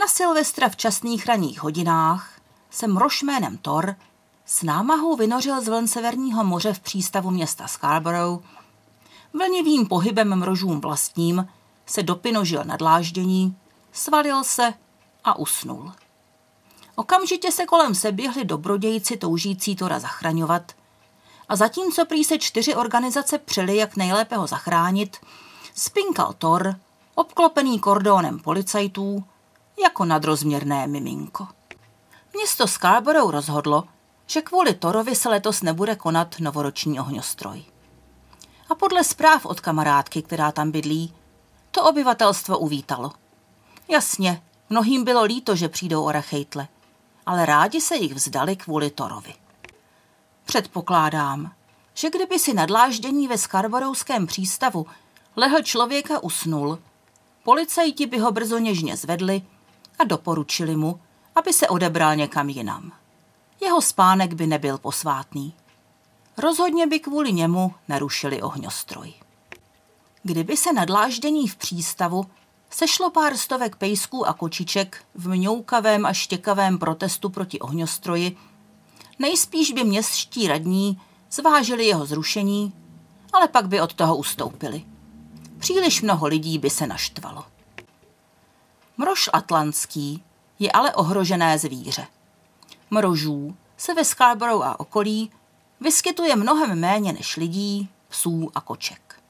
Na Silvestra v časných ranních hodinách se mrož jménem Thor s námahou vynořil z vln Severního moře v přístavu města Scarborough. Vlnivým pohybem mrožům vlastním se dopinožil na dláždění, svalil se a usnul. Okamžitě se kolem se běhli dobrodějci toužící Tora zachraňovat a zatímco prý se čtyři organizace přeli, jak nejlépe ho zachránit, spinkal Thor, obklopený kordónem policajtů, jako nadrozměrné miminko. Město Scarborough rozhodlo, že kvůli Torovi se letos nebude konat novoroční ohňostroj. A podle zpráv od kamarádky, která tam bydlí, to obyvatelstvo uvítalo. Jasně, mnohým bylo líto, že přijdou o Rachejtle, ale rádi se jich vzdali kvůli Torovi. Předpokládám, že kdyby si nadláždění ve Skarborouském přístavu lehl člověka usnul, policajti by ho brzo něžně zvedli a doporučili mu, aby se odebral někam jinam. Jeho spánek by nebyl posvátný. Rozhodně by kvůli němu narušili ohňostroj. Kdyby se nadláždění v přístavu sešlo pár stovek pejsků a kočiček v mňoukavém a štěkavém protestu proti ohňostroji, nejspíš by městští radní zvážili jeho zrušení, ale pak by od toho ustoupili. Příliš mnoho lidí by se naštvalo. Mrož atlantský je ale ohrožené zvíře. Mrožů se ve Scarborough a okolí vyskytuje mnohem méně než lidí, psů a koček.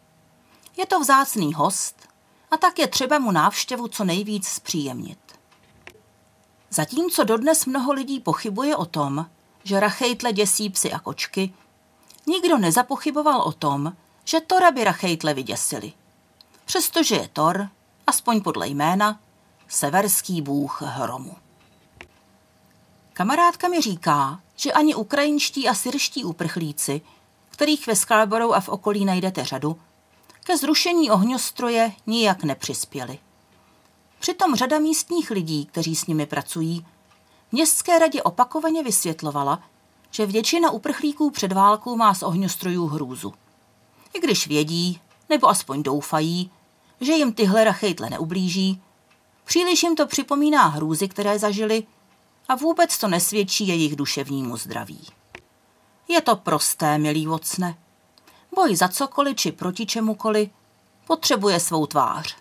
Je to vzácný host a tak je třeba mu návštěvu co nejvíc zpříjemnit. Zatímco dodnes mnoho lidí pochybuje o tom, že rachejtle děsí psy a kočky, nikdo nezapochyboval o tom, že Tora by rachejtle vyděsili. Přestože je Thor, aspoň podle jména, severský bůh hromu. Kamarádka mi říká, že ani ukrajinští a syrští uprchlíci, kterých ve Scarborough a v okolí najdete řadu, ke zrušení ohňostroje nijak nepřispěli. Přitom řada místních lidí, kteří s nimi pracují, městské radě opakovaně vysvětlovala, že většina uprchlíků před válkou má z ohňostrojů hrůzu. I když vědí, nebo aspoň doufají, že jim tyhle rachejtle neublíží, příliš jim to připomíná hrůzy, které zažili a vůbec to nesvědčí jejich duševnímu zdraví. Je to prosté, milý vocne. Boj za cokoliv či proti čemukoliv potřebuje svou tvář.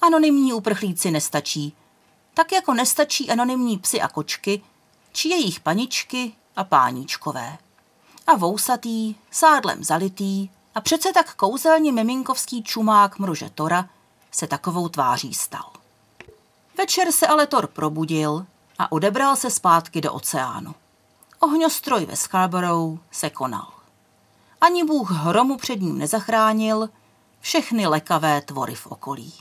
Anonymní uprchlíci nestačí, tak jako nestačí anonymní psy a kočky, či jejich paničky a páníčkové. A vousatý, sádlem zalitý a přece tak kouzelně miminkovský čumák mruže Tora se takovou tváří stal. Večer se ale Thor probudil a odebral se zpátky do oceánu. Ohňostroj ve Scarborough se konal. Ani bůh hromu před ním nezachránil všechny lekavé tvory v okolí.